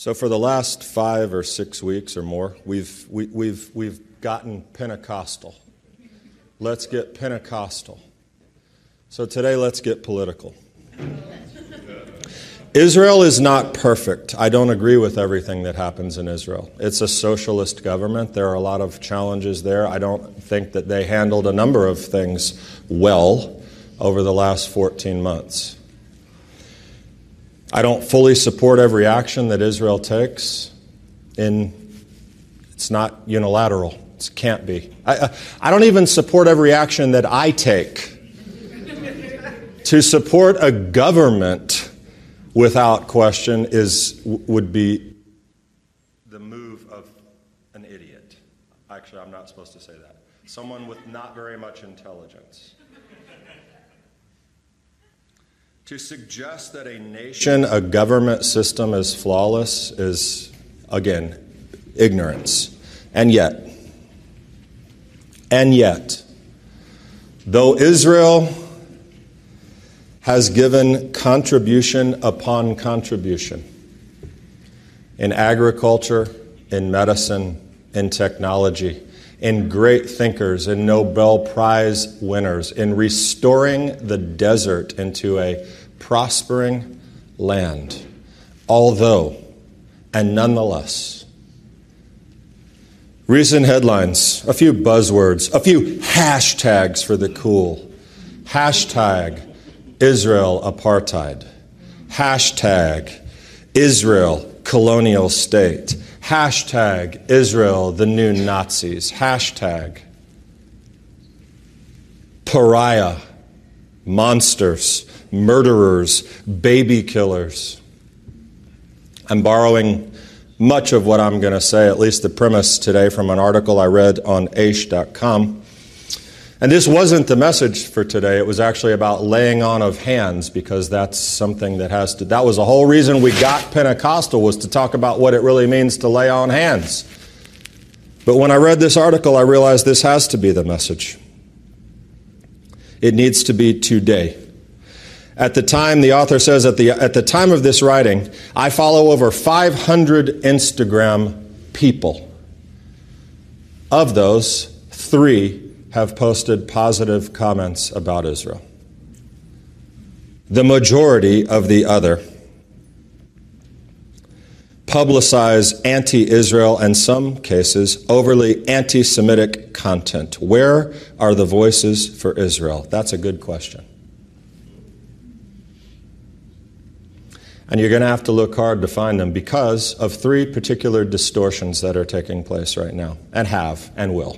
So, for the last five or six weeks or more, we've, we, have we've, we've gotten Pentecostal. Let's get Pentecostal. So, today, let's get political. Israel is not perfect. I don't agree with everything that happens in Israel. It's a socialist government. There are a lot of challenges there. I don't think that they handled a number of things well over the last 14 months. I don't fully support every action that Israel takes. In it's not unilateral. It can't be. I, uh, I don't even support every action that I take. to support a government without question is would be the move of an idiot. Actually, I'm not supposed to say that. Someone with not very much intelligence. To suggest that a nation, a government system is flawless is, again, ignorance. And yet, and yet, though Israel has given contribution upon contribution in agriculture, in medicine, in technology, in great thinkers, in Nobel Prize winners, in restoring the desert into a prospering land. Although, and nonetheless, recent headlines, a few buzzwords, a few hashtags for the cool. Hashtag Israel apartheid. Hashtag Israel colonial state. Hashtag Israel the new Nazis. Hashtag pariah monsters murderers, baby killers. I'm borrowing much of what I'm going to say, at least the premise today, from an article I read on Aish.com. And this wasn't the message for today. It was actually about laying on of hands because that's something that has to, that was the whole reason we got Pentecostal was to talk about what it really means to lay on hands. But when I read this article, I realized this has to be the message. It needs to be today. At the time, the author says, at the, at the time of this writing, I follow over 500 Instagram people. Of those, three have posted positive comments about Israel. The majority of the other publicize anti Israel and some cases overly anti Semitic content. Where are the voices for Israel? That's a good question. And you're going to have to look hard to find them because of three particular distortions that are taking place right now, and have, and will.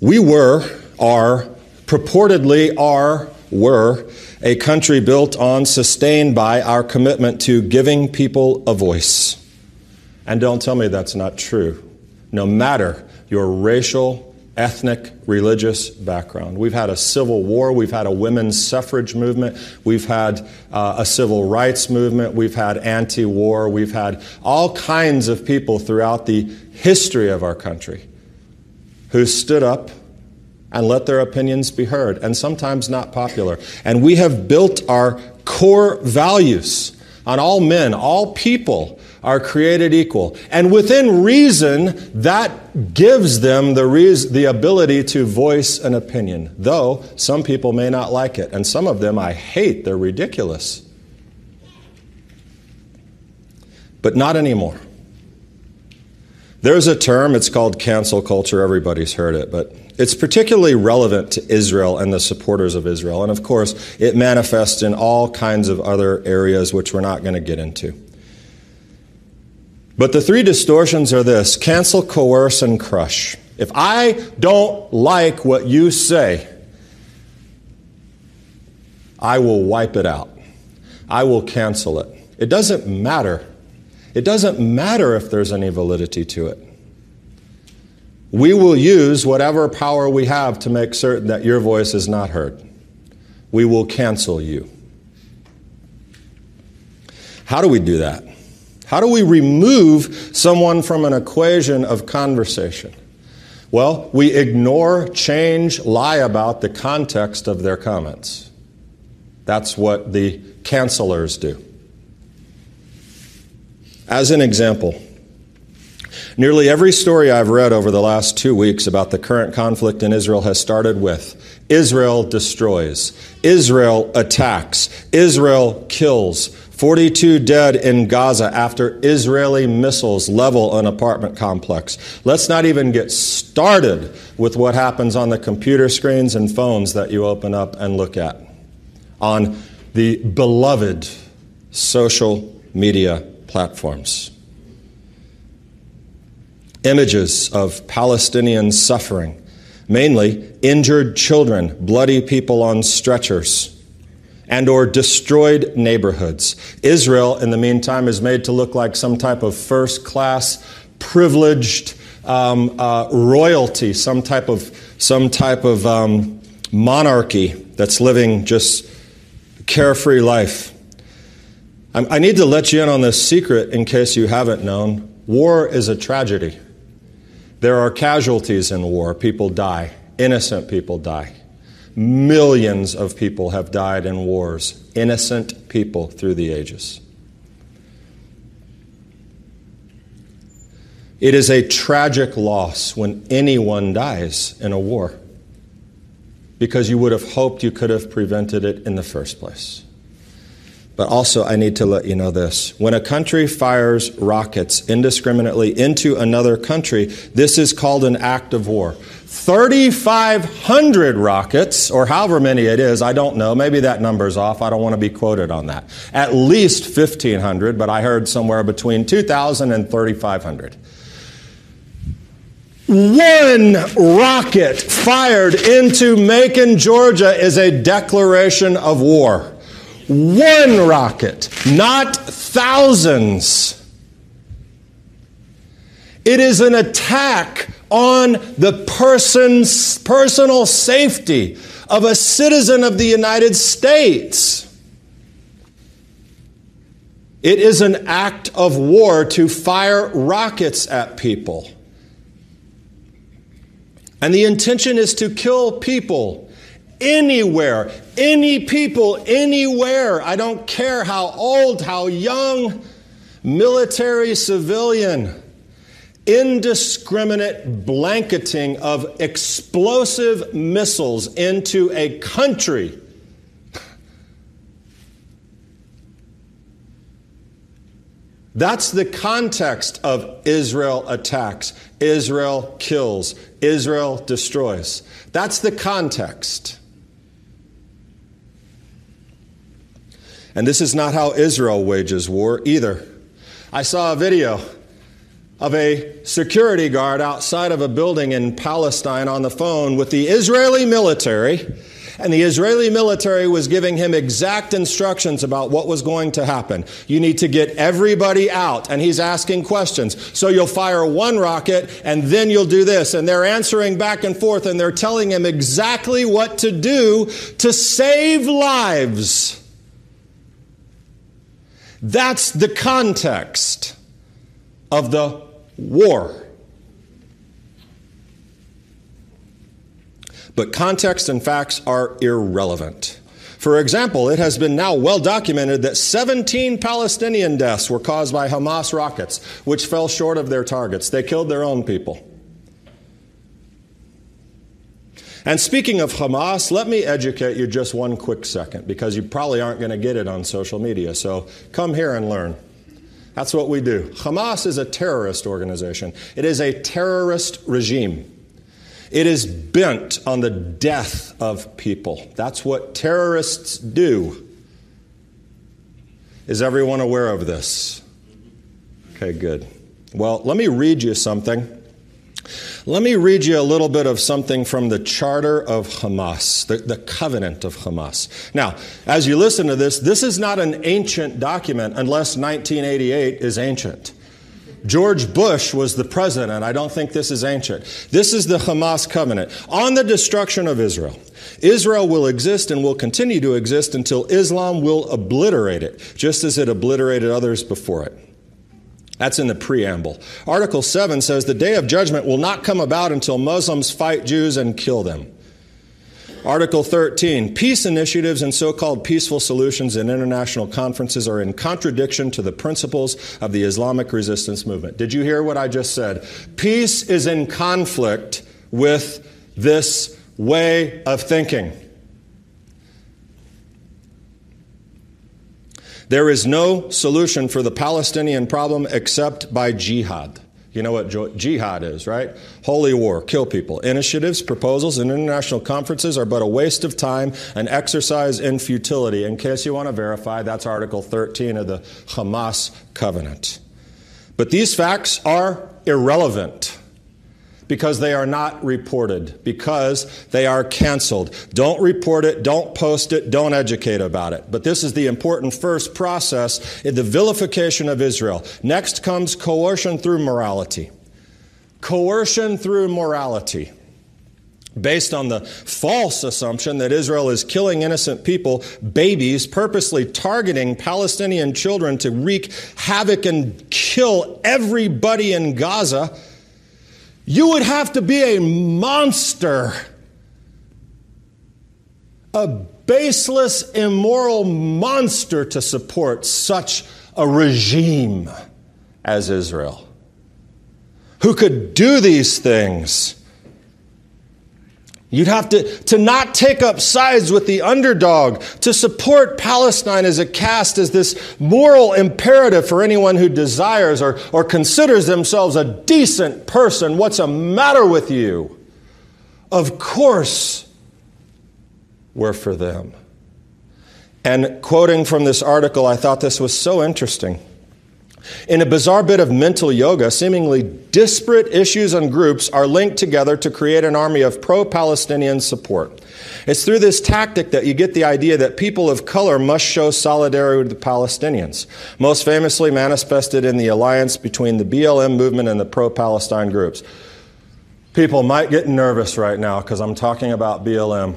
We were, are, purportedly are, were a country built on, sustained by our commitment to giving people a voice. And don't tell me that's not true. No matter your racial, ethnic, religious background. We've had a civil war, we've had a women's suffrage movement, we've had uh, a civil rights movement, we've had anti war, we've had all kinds of people throughout the history of our country who stood up and let their opinions be heard, and sometimes not popular. And we have built our core values on all men, all people are created equal. And within reason, that gives them the, the ability to voice an opinion, though some people may not like it. And some of them I hate, they're ridiculous. But not anymore. There's a term, it's called cancel culture. Everybody's heard it, but it's particularly relevant to Israel and the supporters of Israel. And of course, it manifests in all kinds of other areas, which we're not going to get into. But the three distortions are this cancel, coerce, and crush. If I don't like what you say, I will wipe it out. I will cancel it. It doesn't matter. It doesn't matter if there's any validity to it. We will use whatever power we have to make certain that your voice is not heard. We will cancel you. How do we do that? How do we remove someone from an equation of conversation? Well, we ignore, change, lie about the context of their comments. That's what the cancelers do. As an example, nearly every story I've read over the last two weeks about the current conflict in Israel has started with Israel destroys, Israel attacks, Israel kills, 42 dead in Gaza after Israeli missiles level an apartment complex. Let's not even get started with what happens on the computer screens and phones that you open up and look at on the beloved social media platforms. Images of Palestinian suffering, mainly injured children, bloody people on stretchers, and or destroyed neighborhoods. Israel, in the meantime, is made to look like some type of first class, privileged um, uh, royalty, some type of, some type of um, monarchy that's living just carefree life. I need to let you in on this secret in case you haven't known. War is a tragedy. There are casualties in war. People die. Innocent people die. Millions of people have died in wars. Innocent people through the ages. It is a tragic loss when anyone dies in a war because you would have hoped you could have prevented it in the first place. But also, I need to let you know this. When a country fires rockets indiscriminately into another country, this is called an act of war. 3,500 rockets, or however many it is, I don't know. Maybe that number's off. I don't want to be quoted on that. At least 1,500, but I heard somewhere between 2,000 and 3,500. One rocket fired into Macon, Georgia is a declaration of war. One rocket, not thousands. It is an attack on the person's personal safety of a citizen of the United States. It is an act of war to fire rockets at people. And the intention is to kill people anywhere, any people, anywhere. I don't care how old, how young, military, civilian. Indiscriminate blanketing of explosive missiles into a country. That's the context of Israel attacks, Israel kills, Israel destroys. That's the context. And this is not how Israel wages war either. I saw a video of a security guard outside of a building in Palestine on the phone with the Israeli military, and the Israeli military was giving him exact instructions about what was going to happen. You need to get everybody out, and he's asking questions. So you'll fire one rocket, and then you'll do this. And they're answering back and forth, and they're telling him exactly what to do to save lives. That's the context of the war. But context and facts are irrelevant. For example, it has been now well documented that 17 Palestinian deaths were caused by Hamas rockets, which fell short of their targets. They killed their own people. And speaking of Hamas, let me educate you just one quick second because you probably aren't going to get it on social media. So come here and learn. That's what we do. Hamas is a terrorist organization, it is a terrorist regime. It is bent on the death of people. That's what terrorists do. Is everyone aware of this? Okay, good. Well, let me read you something let me read you a little bit of something from the Charter of Hamas, the, the, covenant of Hamas. Now, as you listen to this, this is not an ancient document unless 1988 is ancient. George Bush was the president. I don't think this is ancient. This is the Hamas covenant on the destruction of Israel. Israel will exist and will continue to exist until Islam will obliterate it, just as it obliterated others before it. That's in the preamble. Article 7 says the day of judgment will not come about until Muslims fight Jews and kill them. Article 13 Peace initiatives and so called peaceful solutions in international conferences are in contradiction to the principles of the Islamic resistance movement. Did you hear what I just said? Peace is in conflict with this way of thinking. There is no solution for the Palestinian problem except by jihad. You know what jihad is, right? Holy war, kill people. Initiatives, proposals, and international conferences are but a waste of time, an exercise in futility. In case you want to verify, that's Article 13 of the Hamas covenant. But these facts are irrelevant because they are not reported, because they are canceled. Don't report it, don't post it, don't educate about it. But this is the important first process in the vilification of Israel. Next comes coercion through morality. Coercion through morality based on the false assumption that Israel is killing innocent people, babies, purposely targeting Palestinian children to wreak havoc and kill everybody in Gaza you would have to be a monster, a baseless, immoral monster to support such a regime as Israel, who could do these things You'd have to, to not take up sides with the underdog, to support Palestine as a caste as this moral imperative for anyone who desires or, or considers themselves a decent person. What's the matter with you? Of course, we're for them. And quoting from this article, I thought this was so interesting. In a bizarre bit of mental yoga, seemingly disparate issues and groups are linked together to create an army of pro Palestinian support. It's through this tactic that you get the idea that people of color must show solidarity with the Palestinians, most famously manifested in the alliance between the BLM movement and the pro Palestine groups. People might get nervous right now because I'm talking about BLM.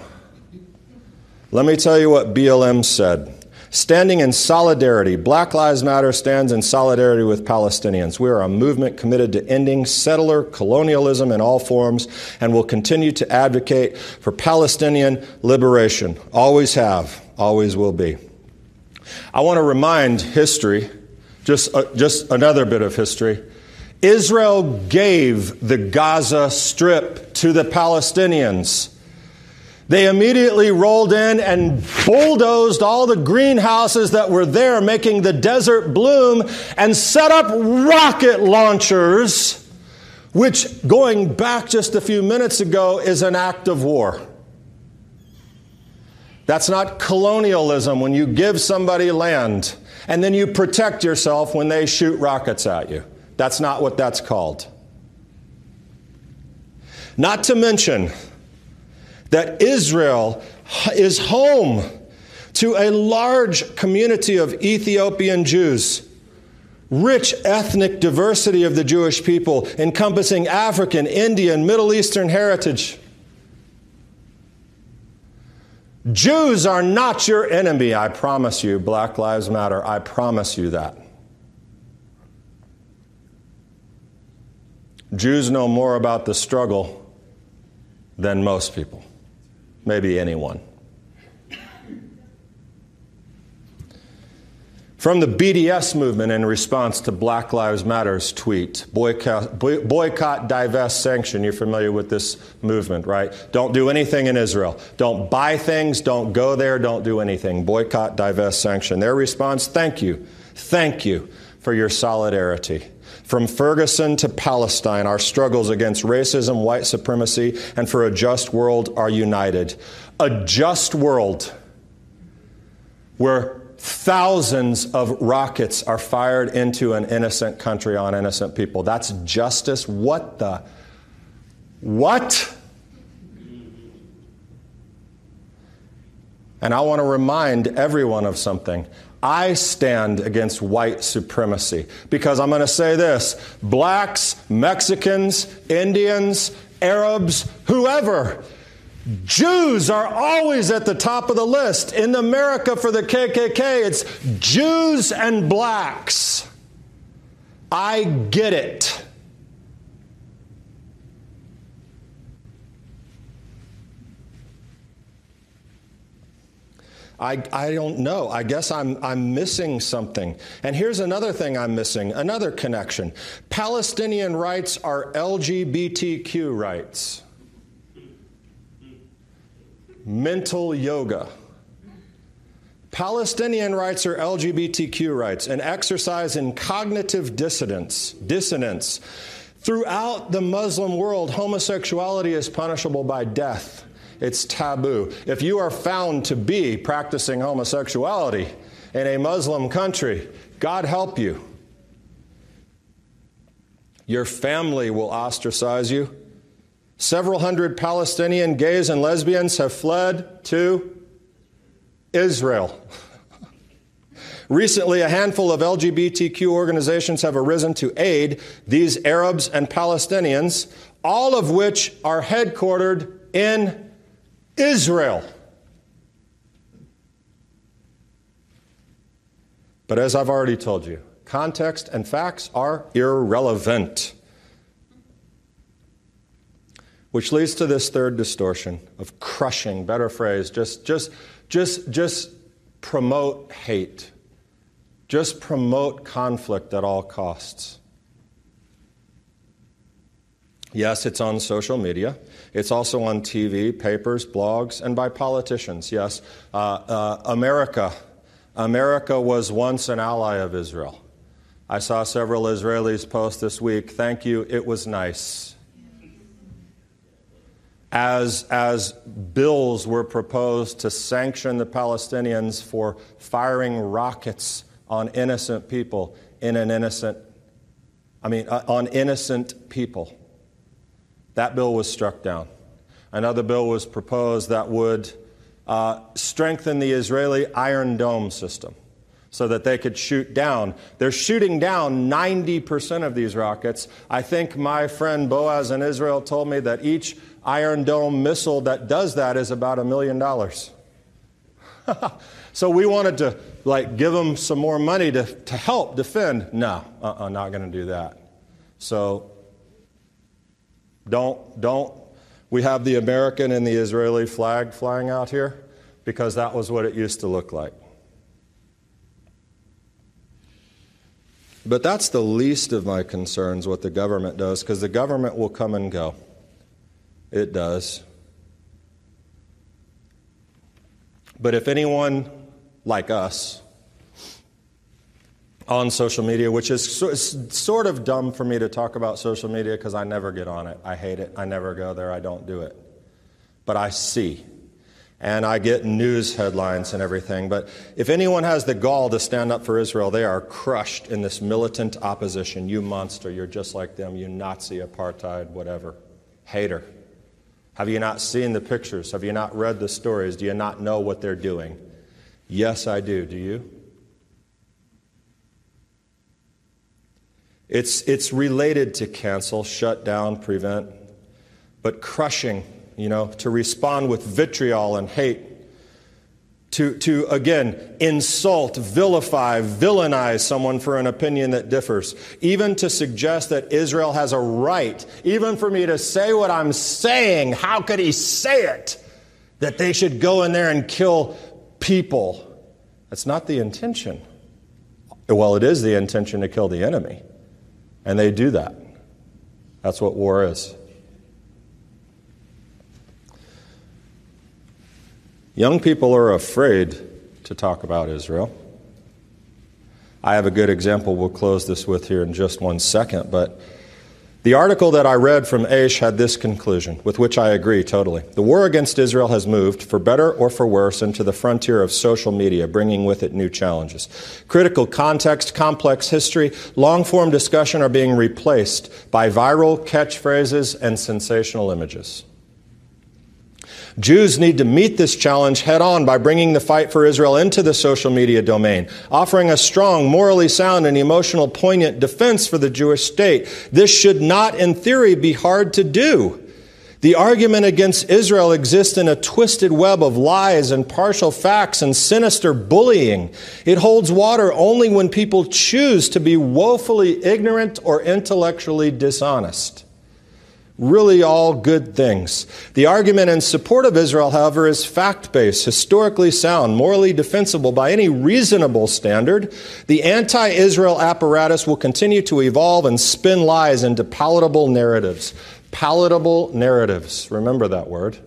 Let me tell you what BLM said. Standing in solidarity, Black Lives Matter stands in solidarity with Palestinians. We are a movement committed to ending settler colonialism in all forms and will continue to advocate for Palestinian liberation. Always have, always will be. I want to remind history, just, uh, just another bit of history. Israel gave the Gaza Strip to the Palestinians. They immediately rolled in and bulldozed all the greenhouses that were there, making the desert bloom, and set up rocket launchers, which, going back just a few minutes ago, is an act of war. That's not colonialism when you give somebody land and then you protect yourself when they shoot rockets at you. That's not what that's called. Not to mention, that Israel is home to a large community of Ethiopian Jews. Rich ethnic diversity of the Jewish people, encompassing African, Indian, Middle Eastern heritage. Jews are not your enemy, I promise you. Black Lives Matter, I promise you that. Jews know more about the struggle than most people maybe anyone. From the BDS movement in response to Black Lives Matter's tweet, boycott, boycott, divest, sanction. You're familiar with this movement, right? Don't do anything in Israel. Don't buy things, don't go there, don't do anything. Boycott, divest, sanction. Their response thank you. Thank you for your solidarity. From Ferguson to Palestine, our struggles against racism, white supremacy, and for a just world are united. A just world where thousands of rockets are fired into an innocent country on innocent people. That's justice. What the? What? And I want to remind everyone of something. I stand against white supremacy because I'm going to say this blacks, Mexicans, Indians, Arabs, whoever. Jews are always at the top of the list. In America for the KKK, it's Jews and blacks. I get it. I, I don't know. I guess I'm, I'm missing something. And here's another thing I'm missing another connection. Palestinian rights are LGBTQ rights. Mental yoga. Palestinian rights are LGBTQ rights, an exercise in cognitive dissonance. dissonance. Throughout the Muslim world, homosexuality is punishable by death. It's taboo. If you are found to be practicing homosexuality in a Muslim country, God help you. Your family will ostracize you. Several hundred Palestinian gays and lesbians have fled to Israel. Recently, a handful of LGBTQ organizations have arisen to aid these Arabs and Palestinians, all of which are headquartered in Israel. But as I've already told you, context and facts are irrelevant. Which leads to this third distortion of crushing, better phrase, just, just, just, just promote hate. Just promote conflict at all costs. Yes, it's on social media. It's also on TV, papers, blogs, and by politicians. Yes, uh, uh, America. America was once an ally of Israel. I saw several Israelis post this week, thank you, it was nice as, as bills were proposed to sanction the Palestinians for firing rockets on innocent people in an innocent, I mean, uh, on innocent people. That bill was struck down. Another bill was proposed that would uh, strengthen the Israeli Iron Dome system so that they could shoot down. They're shooting down 90% of these rockets. I think my friend Boaz in Israel told me that each Iron Dome missile that does that is about a million dollars. so we wanted to like give them some more money to, to help defend. No, uh-uh, not going to do that. So don't don't we have the American and the Israeli flag flying out here because that was what it used to look like. But that's the least of my concerns what the government does because the government will come and go. It does. But if anyone like us on social media, which is sort of dumb for me to talk about social media because I never get on it. I hate it. I never go there. I don't do it. But I see. And I get news headlines and everything. But if anyone has the gall to stand up for Israel, they are crushed in this militant opposition. You monster. You're just like them. You Nazi, apartheid, whatever. Hater. Have you not seen the pictures? Have you not read the stories? Do you not know what they're doing? Yes, I do. Do you? It's, it's related to cancel, shut down, prevent, but crushing, you know, to respond with vitriol and hate to, to again insult, vilify, villainize someone for an opinion that differs, even to suggest that Israel has a right, even for me to say what I'm saying, how could he say it? That they should go in there and kill people. That's not the intention. Well, it is the intention to kill the enemy, and they do that. That's what war is. Young people are afraid to talk about Israel. I have a good example we'll close this with here in just one second, but the article that I read from Aish had this conclusion, with which I agree totally. The war against Israel has moved, for better or for worse, into the frontier of social media, bringing with it new challenges. Critical context, complex history, long form discussion are being replaced by viral catchphrases and sensational images. Jews need to meet this challenge head on by bringing the fight for Israel into the social media domain, offering a strong, morally sound, and emotional poignant defense for the Jewish state. This should not, in theory, be hard to do. The argument against Israel exists in a twisted web of lies and partial facts and sinister bullying. It holds water only when people choose to be woefully ignorant or intellectually dishonest. Really, all good things. The argument in support of Israel, however, is fact based, historically sound, morally defensible by any reasonable standard. The anti Israel apparatus will continue to evolve and spin lies into palatable narratives. Palatable narratives. Remember that word.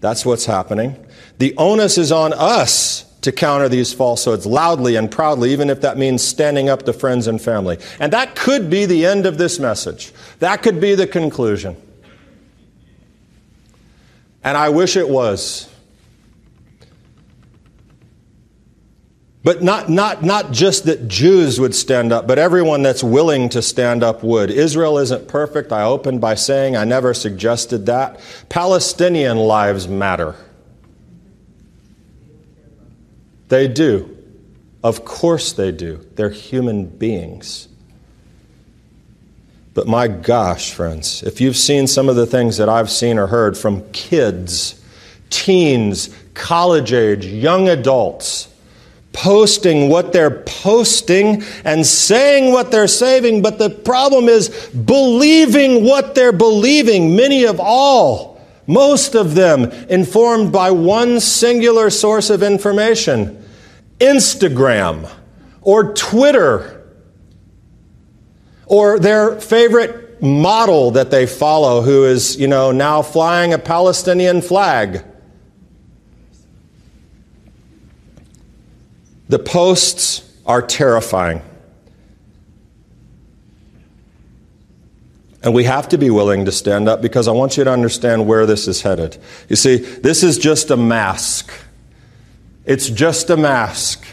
That's what's happening. The onus is on us to counter these falsehoods loudly and proudly, even if that means standing up to friends and family. And that could be the end of this message. That could be the conclusion. And I wish it was. But not, not, not just that Jews would stand up, but everyone that's willing to stand up would. Israel isn't perfect. I opened by saying I never suggested that. Palestinian lives matter. They do. Of course they do. They're human beings. But my gosh, friends, if you've seen some of the things that I've seen or heard from kids, teens, college age, young adults, posting what they're posting and saying what they're saying, but the problem is believing what they're believing, many of all, most of them informed by one singular source of information Instagram or Twitter or their favorite model that they follow who is, you know, now flying a Palestinian flag. The posts are terrifying. And we have to be willing to stand up because I want you to understand where this is headed. You see, this is just a mask. It's just a mask.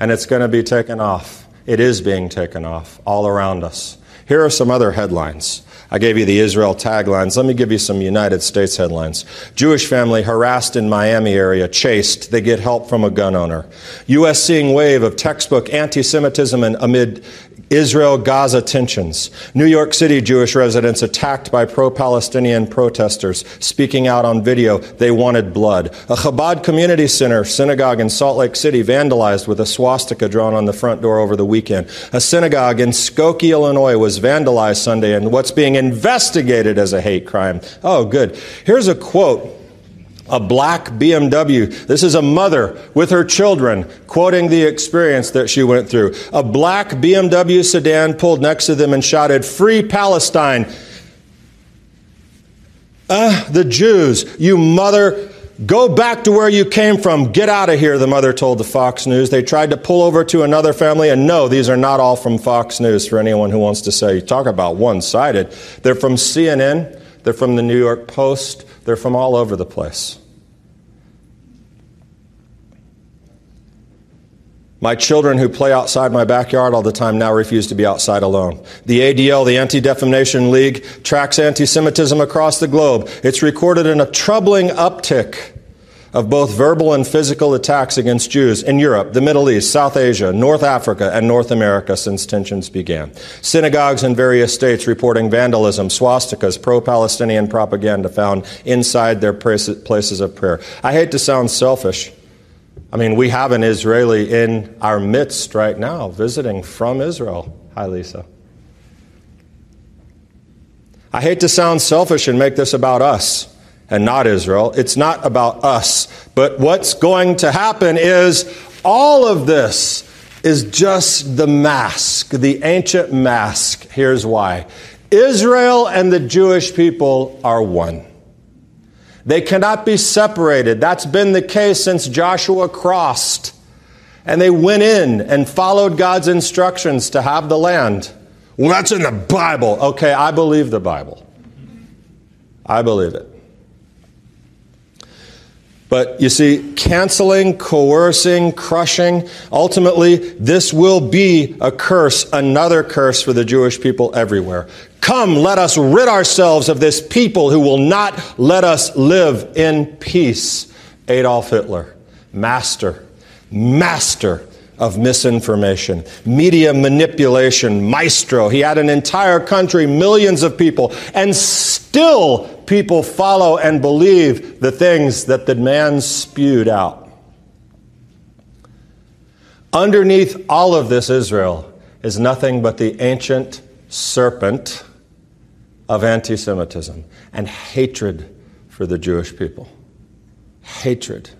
And it's going to be taken off. It is being taken off all around us. Here are some other headlines. I gave you the Israel taglines. Let me give you some United States headlines. Jewish family harassed in Miami area, chased. They get help from a gun owner. U.S. seeing wave of textbook anti Semitism amid Israel Gaza tensions. New York City Jewish residents attacked by pro Palestinian protesters, speaking out on video they wanted blood. A Chabad Community Center synagogue in Salt Lake City vandalized with a swastika drawn on the front door over the weekend. A synagogue in Skokie, Illinois was vandalized Sunday and what's being investigated as a hate crime. Oh, good. Here's a quote a black BMW. This is a mother with her children quoting the experience that she went through. A black BMW sedan pulled next to them and shouted, Free Palestine. Uh, the Jews, you mother, go back to where you came from. Get out of here, the mother told the Fox News. They tried to pull over to another family, and no, these are not all from Fox News for anyone who wants to say, talk about one sided. They're from CNN, they're from the New York Post, they're from all over the place. My children who play outside my backyard all the time now refuse to be outside alone. The ADL, the Anti Defamation League, tracks anti Semitism across the globe. It's recorded in a troubling uptick of both verbal and physical attacks against Jews in Europe, the Middle East, South Asia, North Africa, and North America since tensions began. Synagogues in various states reporting vandalism, swastikas, pro Palestinian propaganda found inside their places of prayer. I hate to sound selfish. I mean, we have an Israeli in our midst right now visiting from Israel. Hi, Lisa. I hate to sound selfish and make this about us and not Israel. It's not about us. But what's going to happen is all of this is just the mask, the ancient mask. Here's why Israel and the Jewish people are one. They cannot be separated. That's been the case since Joshua crossed. And they went in and followed God's instructions to have the land. Well, that's in the Bible. Okay, I believe the Bible. I believe it. But you see, canceling, coercing, crushing, ultimately, this will be a curse, another curse for the Jewish people everywhere. Come, let us rid ourselves of this people who will not let us live in peace. Adolf Hitler, master, master of misinformation, media manipulation, maestro. He had an entire country, millions of people, and still people follow and believe the things that the man spewed out. Underneath all of this, Israel is nothing but the ancient serpent of anti Semitism and hatred for the Jewish people. Hatred.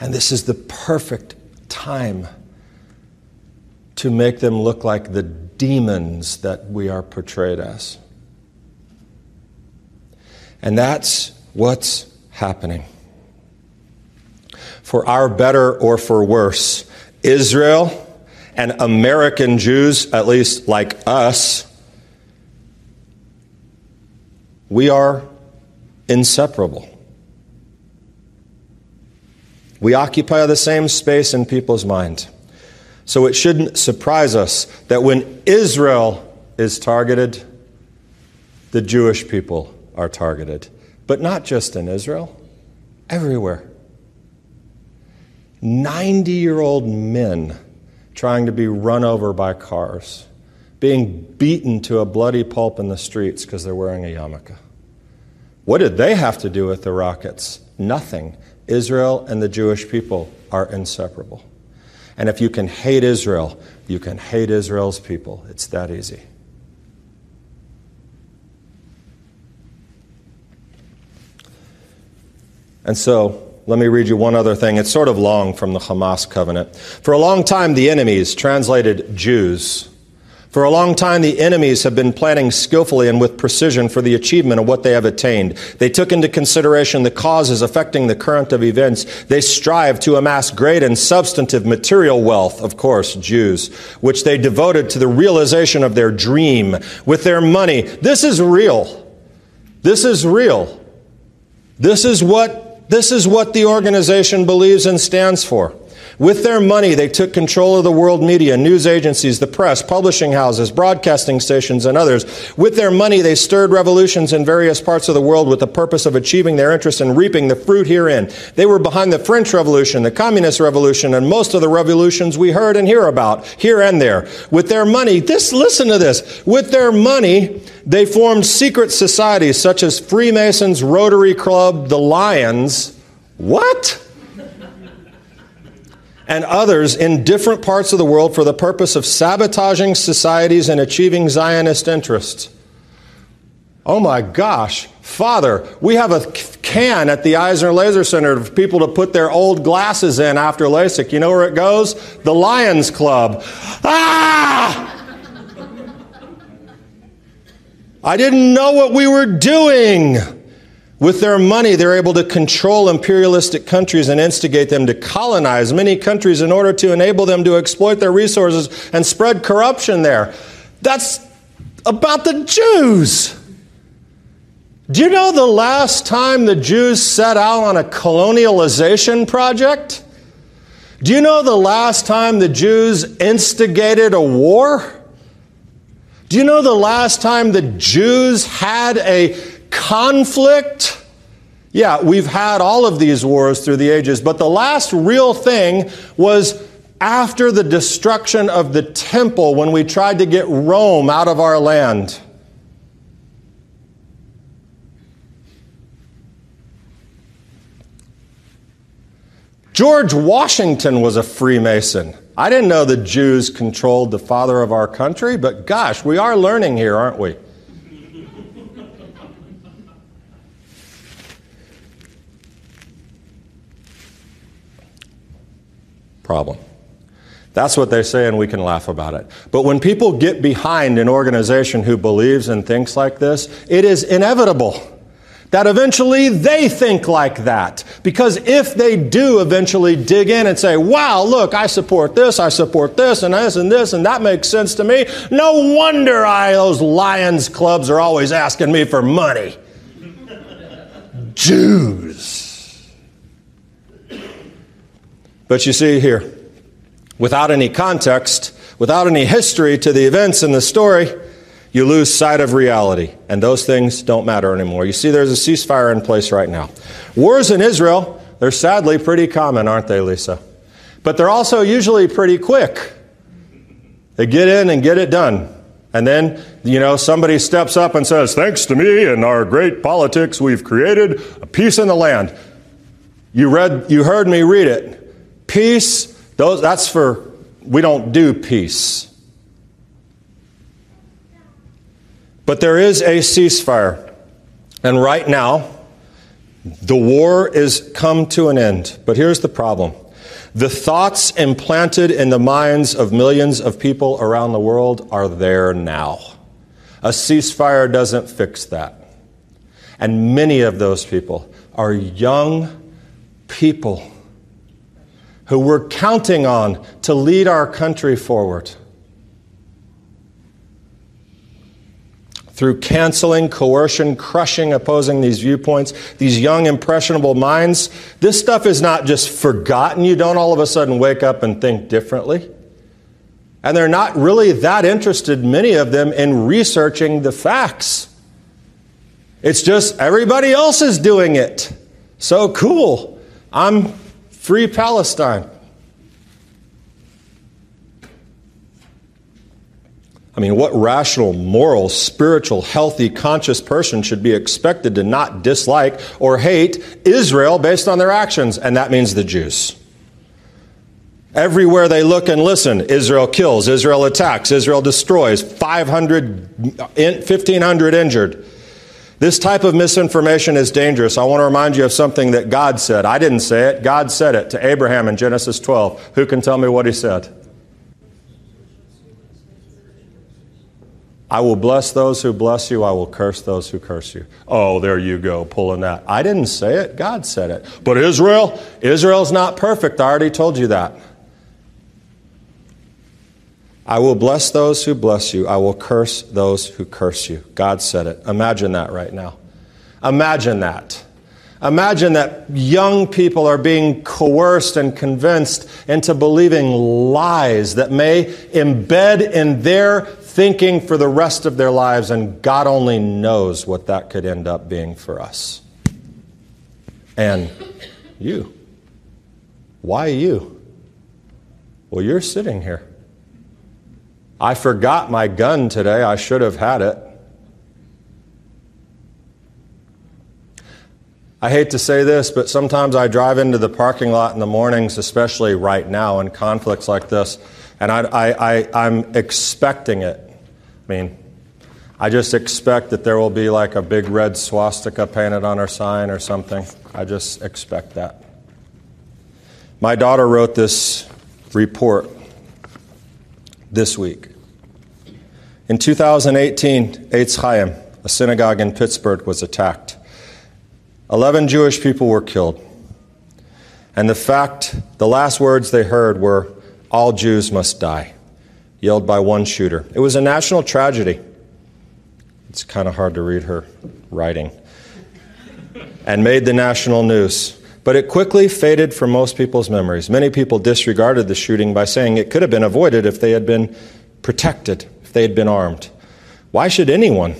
And this is the perfect time to make them look like the demons that we are portrayed as. And that's what's happening. For our better or for worse, Israel and American Jews, at least like us, we are inseparable. We occupy the same space in people's mind. So it shouldn't surprise us that when Israel is targeted, the Jewish people are targeted. But not just in Israel, everywhere. 90 year old men trying to be run over by cars, being beaten to a bloody pulp in the streets because they're wearing a yarmulke. What did they have to do with the rockets? Nothing. Israel and the Jewish people are inseparable. And if you can hate Israel, you can hate Israel's people. It's that easy. And so, let me read you one other thing. It's sort of long from the Hamas covenant. For a long time, the enemies, translated Jews, for a long time, the enemies have been planning skillfully and with precision for the achievement of what they have attained. They took into consideration the causes affecting the current of events. They strive to amass great and substantive material wealth, of course, Jews, which they devoted to the realization of their dream with their money. This is real. This is real. This is what, this is what the organization believes and stands for. With their money, they took control of the world media, news agencies, the press, publishing houses, broadcasting stations, and others. With their money, they stirred revolutions in various parts of the world with the purpose of achieving their interests and reaping the fruit herein. They were behind the French Revolution, the Communist Revolution, and most of the revolutions we heard and hear about here and there. With their money, this, listen to this. With their money, they formed secret societies such as Freemasons, Rotary Club, the Lions. What? And others in different parts of the world for the purpose of sabotaging societies and achieving Zionist interests. Oh my gosh, Father, we have a can at the Eisner Laser Center for people to put their old glasses in after LASIK. You know where it goes? The Lions Club. Ah! I didn't know what we were doing. With their money, they're able to control imperialistic countries and instigate them to colonize many countries in order to enable them to exploit their resources and spread corruption there. That's about the Jews. Do you know the last time the Jews set out on a colonialization project? Do you know the last time the Jews instigated a war? Do you know the last time the Jews had a conflict. Yeah, we've had all of these wars through the ages, but the last real thing was after the destruction of the temple when we tried to get Rome out of our land. George Washington was a Freemason. I didn't know the Jews controlled the father of our country, but gosh, we are learning here, aren't we? Problem. That's what they say, and we can laugh about it. But when people get behind an organization who believes and thinks like this, it is inevitable that eventually they think like that. Because if they do eventually dig in and say, wow, look, I support this, I support this, and this, and this, and that makes sense to me, no wonder I, those Lions clubs are always asking me for money. Jews. But you see here, without any context, without any history to the events in the story, you lose sight of reality, and those things don't matter anymore. You see, there's a ceasefire in place right now. Wars in Israel, they're sadly pretty common, aren't they, Lisa? But they're also usually pretty quick. They get in and get it done. And then, you know, somebody steps up and says, Thanks to me and our great politics, we've created a peace in the land. You read, you heard me read it. Peace, those, that's for, we don't do peace. But there is a ceasefire. And right now, the war is come to an end. But here's the problem the thoughts implanted in the minds of millions of people around the world are there now. A ceasefire doesn't fix that. And many of those people are young people who we're counting on to lead our country forward. Through canceling, coercion, crushing, opposing these viewpoints, these young, impressionable minds, this stuff is not just forgotten. You don't all of a sudden wake up and think differently. And they're not really that interested, many of them, in researching the facts. It's just everybody else is doing it. So cool. I'm free Palestine. I mean, what rational, moral, spiritual, healthy, conscious person should be expected to not dislike or hate Israel based on their actions? And that means the Jews. Everywhere they look and listen, Israel kills, Israel attacks, Israel destroys, 500, 1,500 injured. This type of misinformation is dangerous. I want to remind you of something that God said. I didn't say it. God said it to Abraham in Genesis 12. Who can tell me what he said? I will bless those who bless you. I will curse those who curse you. Oh, there you go, pulling that. I didn't say it. God said it. But Israel, Israel's not perfect. I already told you that. I will bless those who bless you. I will curse those who curse you. God said it. Imagine that right now. Imagine that. Imagine that young people are being coerced and convinced into believing lies that may embed in their thinking for the rest of their lives, and God only knows what that could end up being for us. And you. Why you? Well, you're sitting here. I forgot my gun today. I should have had it. I hate to say this, but sometimes I drive into the parking lot in the mornings, especially right now in conflicts like this, and I, I, I, I'm expecting it. I mean, I just expect that there will be like a big red swastika painted on our sign or something. I just expect that. My daughter wrote this report this week. In 2018, Eitz Chaim, a synagogue in Pittsburgh, was attacked. Eleven Jewish people were killed. And the fact, the last words they heard were, All Jews must die, yelled by one shooter. It was a national tragedy. It's kind of hard to read her writing. And made the national news. But it quickly faded from most people's memories. Many people disregarded the shooting by saying it could have been avoided if they had been protected, if they had been armed. Why should anyone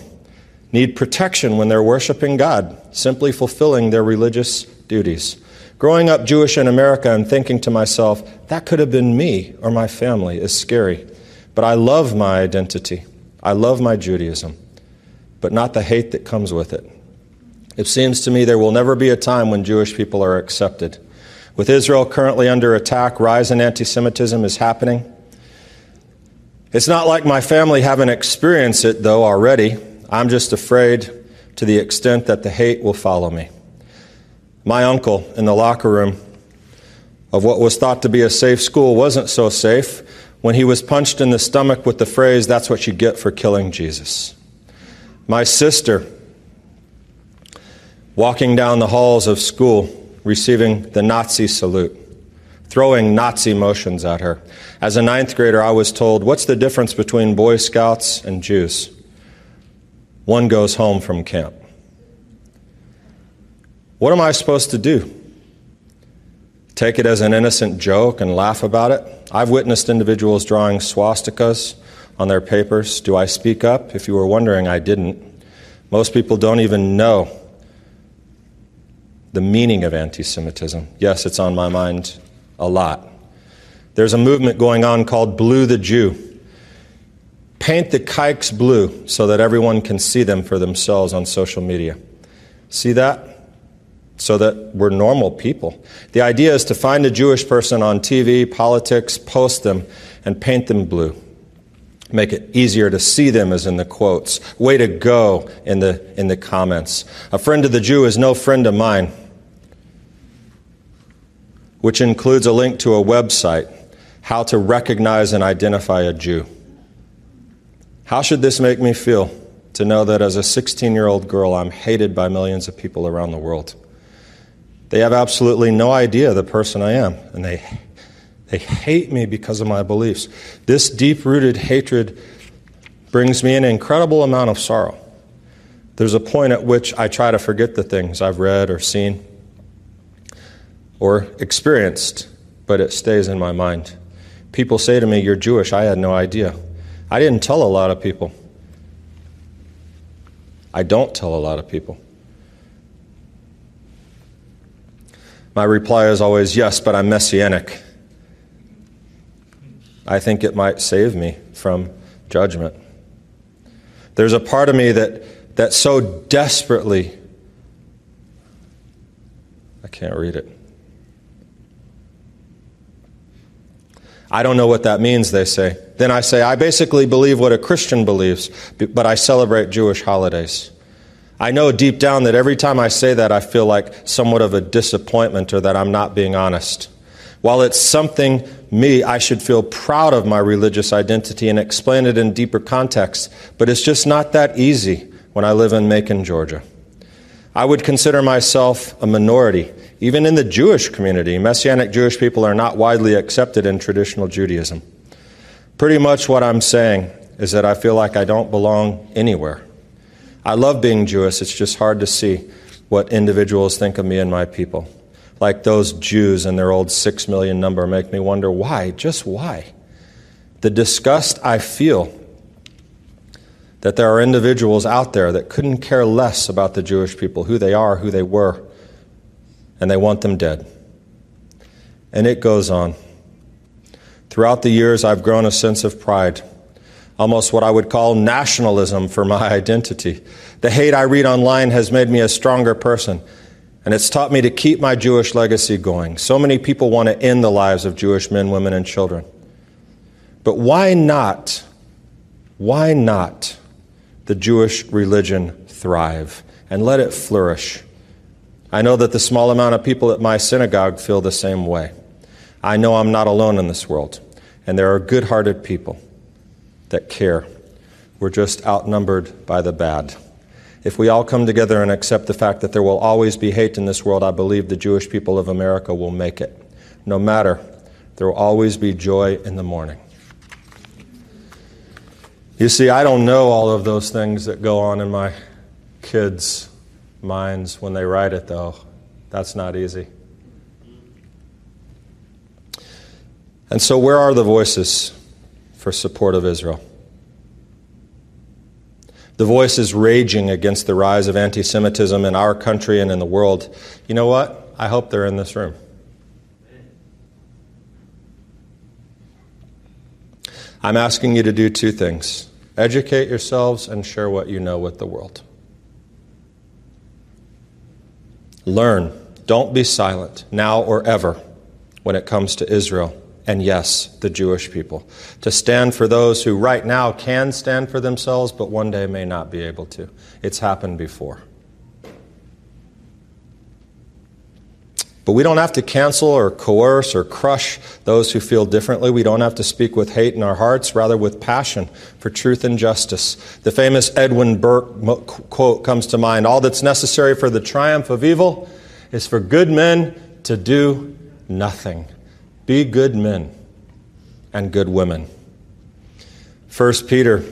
need protection when they're worshiping God, simply fulfilling their religious duties? Growing up Jewish in America and thinking to myself, that could have been me or my family is scary. But I love my identity. I love my Judaism, but not the hate that comes with it. It seems to me there will never be a time when Jewish people are accepted. With Israel currently under attack, rise in anti Semitism is happening. It's not like my family haven't experienced it, though, already. I'm just afraid to the extent that the hate will follow me. My uncle in the locker room of what was thought to be a safe school wasn't so safe when he was punched in the stomach with the phrase, That's what you get for killing Jesus. My sister walking down the halls of school, receiving the Nazi salute, throwing Nazi motions at her. As a ninth grader, I was told, What's the difference between Boy Scouts and Jews? One goes home from camp. What am I supposed to do? Take it as an innocent joke and laugh about it? I've witnessed individuals drawing swastikas on their papers. Do I speak up? If you were wondering, I didn't. Most people don't even know the meaning of anti Semitism. Yes, it's on my mind a lot. There's a movement going on called Blue the Jew. Paint the kikes blue so that everyone can see them for themselves on social media. See that? So that we're normal people. The idea is to find a Jewish person on TV, politics, post them, and paint them blue. Make it easier to see them as in the quotes. Way to go in the, in the comments. A friend of the Jew is no friend of mine, which includes a link to a website, how to recognize and identify a Jew. How should this make me feel to know that as a 16 year old girl, I'm hated by millions of people around the world? They have absolutely no idea the person I am, and they they hate me because of my beliefs. This deep rooted hatred brings me an incredible amount of sorrow. There's a point at which I try to forget the things I've read or seen or experienced, but it stays in my mind. People say to me, You're Jewish. I had no idea. I didn't tell a lot of people. I don't tell a lot of people. My reply is always, Yes, but I'm messianic. I think it might save me from judgment. There's a part of me that, that so desperately, I can't read it. I don't know what that means, they say. Then I say, I basically believe what a Christian believes, but I celebrate Jewish holidays. I know deep down that every time I say that, I feel like somewhat of a disappointment or that I'm not being honest. While it's something me, I should feel proud of my religious identity and explain it in deeper context, but it's just not that easy when I live in Macon, Georgia. I would consider myself a minority. Even in the Jewish community, Messianic Jewish people are not widely accepted in traditional Judaism. Pretty much what I'm saying is that I feel like I don't belong anywhere. I love being Jewish, it's just hard to see what individuals think of me and my people like those Jews and their old six million number make me wonder why, just why. The disgust I feel that there are individuals out there that couldn't care less about the Jewish people, who they are, who they were, and they want them dead. And it goes on. Throughout the years, I've grown a sense of pride, almost what I would call nationalism for my identity. The hate I read online has made me a stronger person. And it's taught me to keep my Jewish legacy going. So many people want to end the lives of Jewish men, women, and children. But why not? Why not the Jewish religion thrive and let it flourish? I know that the small amount of people at my synagogue feel the same way. I know I'm not alone in this world, and there are good hearted people that care. We're just outnumbered by the bad. If we all come together and accept the fact that there will always be hate in this world, I believe the Jewish people of America will make it. No matter, there will always be joy in the morning. You see, I don't know all of those things that go on in my kids' minds when they write it, though. That's not easy. And so, where are the voices for support of Israel? The voices raging against the rise of anti Semitism in our country and in the world. You know what? I hope they're in this room. I'm asking you to do two things educate yourselves and share what you know with the world. Learn. Don't be silent, now or ever, when it comes to Israel and yes, the Jewish people. To stand for those who right now can stand for themselves, but one day may not be able to. It's happened before. But we don't have to cancel or coerce or crush those who feel differently. We don't have to speak with hate in our hearts, rather with passion for truth and justice. The famous Edmund Burke quote comes to mind All that's necessary for the triumph of evil is for good men to do nothing. Be good men and good women. First Peter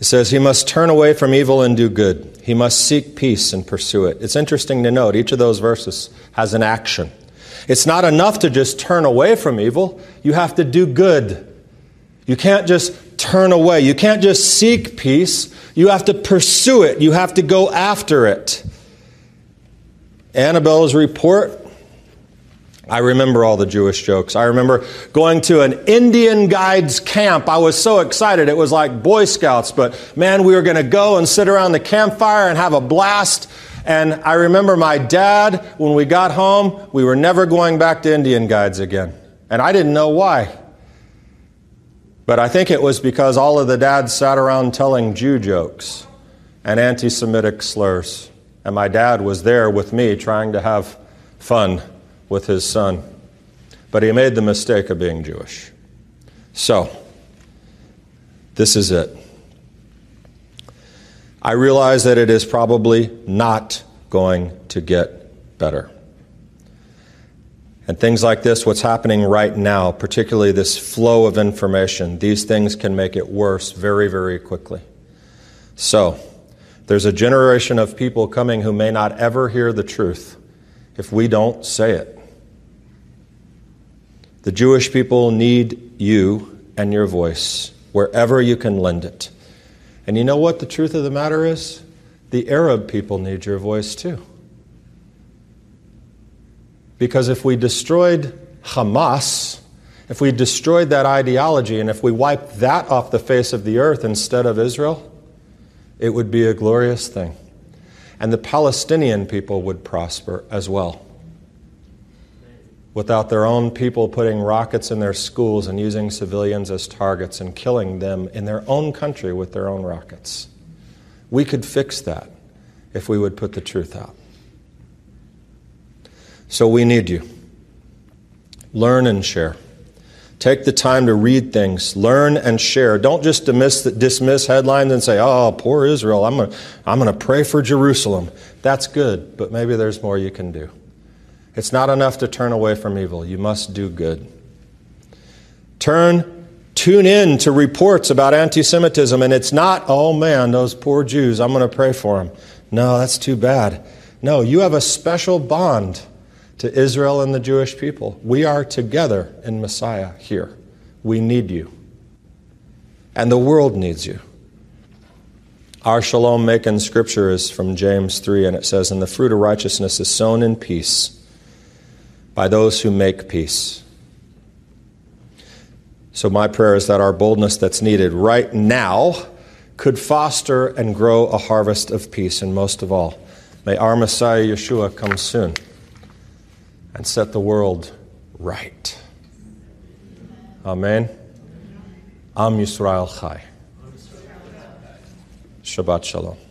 it says he must turn away from evil and do good. He must seek peace and pursue it. It's interesting to note each of those verses has an action. It's not enough to just turn away from evil, you have to do good. You can't just turn away. You can't just seek peace. You have to pursue it. You have to go after it. Annabelle's report I remember all the Jewish jokes. I remember going to an Indian guides camp. I was so excited. It was like Boy Scouts, but man, we were going to go and sit around the campfire and have a blast. And I remember my dad, when we got home, we were never going back to Indian guides again. And I didn't know why. But I think it was because all of the dads sat around telling Jew jokes and anti Semitic slurs. And my dad was there with me trying to have fun with his son. But he made the mistake of being Jewish. So, this is it. I realize that it is probably not going to get better. And things like this, what's happening right now, particularly this flow of information, these things can make it worse very, very quickly. So, there's a generation of people coming who may not ever hear the truth if we don't say it. The Jewish people need you and your voice wherever you can lend it. And you know what the truth of the matter is? The Arab people need your voice too. Because if we destroyed Hamas, if we destroyed that ideology, and if we wiped that off the face of the earth instead of Israel, it would be a glorious thing. And the Palestinian people would prosper as well. Without their own people putting rockets in their schools and using civilians as targets and killing them in their own country with their own rockets. We could fix that if we would put the truth out. So we need you. Learn and share. Take the time to read things, learn and share. Don't just dismiss, dismiss headlines and say, oh, poor Israel, I'm going I'm to pray for Jerusalem. That's good, but maybe there's more you can do. It's not enough to turn away from evil, you must do good. Turn, tune in to reports about anti Semitism, and it's not, oh man, those poor Jews, I'm going to pray for them. No, that's too bad. No, you have a special bond to Israel and the Jewish people. We are together in Messiah here. We need you. And the world needs you. Our shalom making scripture is from James 3, and it says, And the fruit of righteousness is sown in peace by those who make peace. So, my prayer is that our boldness that's needed right now could foster and grow a harvest of peace, and most of all, may our Messiah Yeshua come soon and set the world right. Amen. Am Yisrael Chai. Shabbat Shalom.